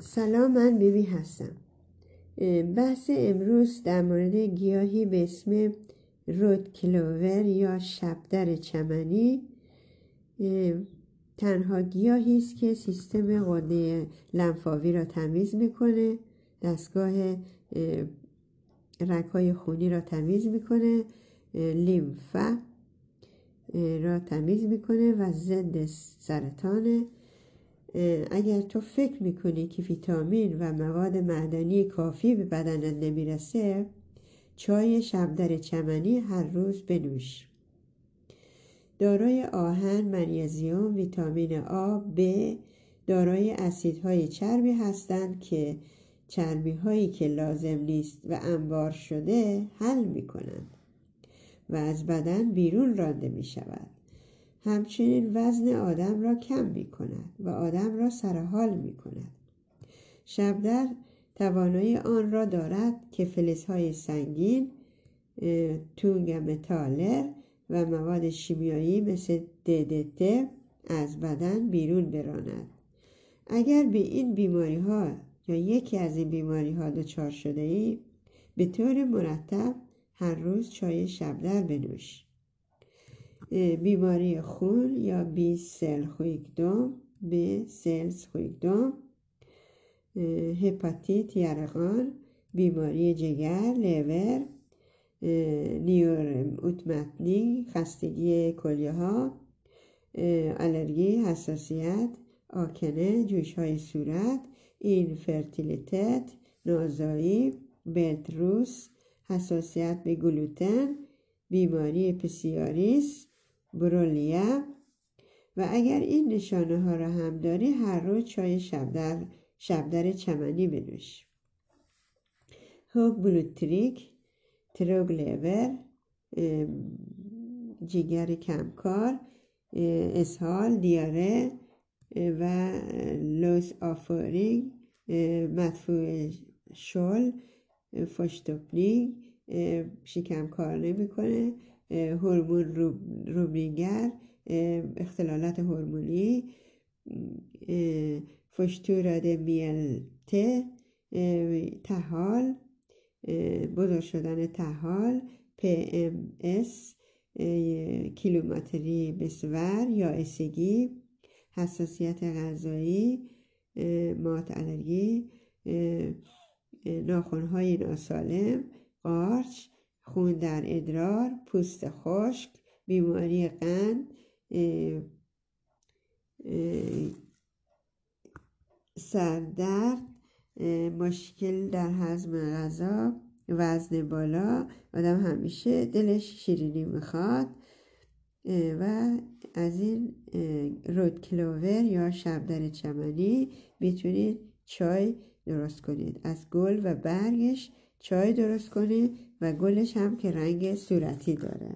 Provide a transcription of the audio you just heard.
سلام من بیبی هستم. بحث امروز در مورد گیاهی به اسم رود کلوور یا شبدر چمنی. تنها گیاهی است که سیستم قده لنفاوی را تمیز می‌کنه دستگاه رکای خونی را تمیز می‌کنه لیمفه را تمیز می‌کنه و ضد سرطانه اگر تو فکر می‌کنی که ویتامین و مواد معدنی کافی به بدنت نمی‌رسه چای شبدر چمنی هر روز بنوش. دارای آهن، منیزیم، ویتامین آ، ب دارای اسیدهای چربی هستند که چربی هایی که لازم نیست و انبار شده حل می کنند و از بدن بیرون رانده می شود همچنین وزن آدم را کم می کند و آدم را سرحال می کند شبدر توانایی آن را دارد که فلزهای سنگین تونگ متالر و مواد شیمیایی مثل ددت از بدن بیرون براند. اگر به این بیماری ها یا یکی از این بیماری ها دچار شده ای به طور مرتب هر روز چای شبدر بنوش. بیماری خون یا بی سل خویگدوم به سلز خویگدوم هپاتیت یرقان بیماری جگر لیور نیور اوتمتنی خستگی کلیه ها آلرژی حساسیت آکنه جوش های صورت infertilitet نازایی bältros حساسیت به گلوتن بیماری psoriasis برولیا و اگر این نشانه ها را هم داری هر روز چای شبدر, شبدر چمنی بنوش. högt blodtryck trög lever جگر کمکار اسهال diarré و lös avföring مدفوع شل förstoppning شکم کار نمی‌کنه. hormonrubbningar اختلالات هورمونی förstorad mjälte طحال بزرگ شدن طحال PMS کیلومتری بسور یا اسگی حساسیت غذایی مات الرژی ناخونهای ناسالم قارچ خون در ادرار پوست خشک بیماری قند سردرد مشکل در هضم غذا وزن بالا آدم همیشه دلش شیرینی می‌خواد و از این رود کلوور یا شبدر چمنی می‌تونید چای درست کنید. از گل و برگش چای درست کنید و گلش هم که رنگ صورتی داره.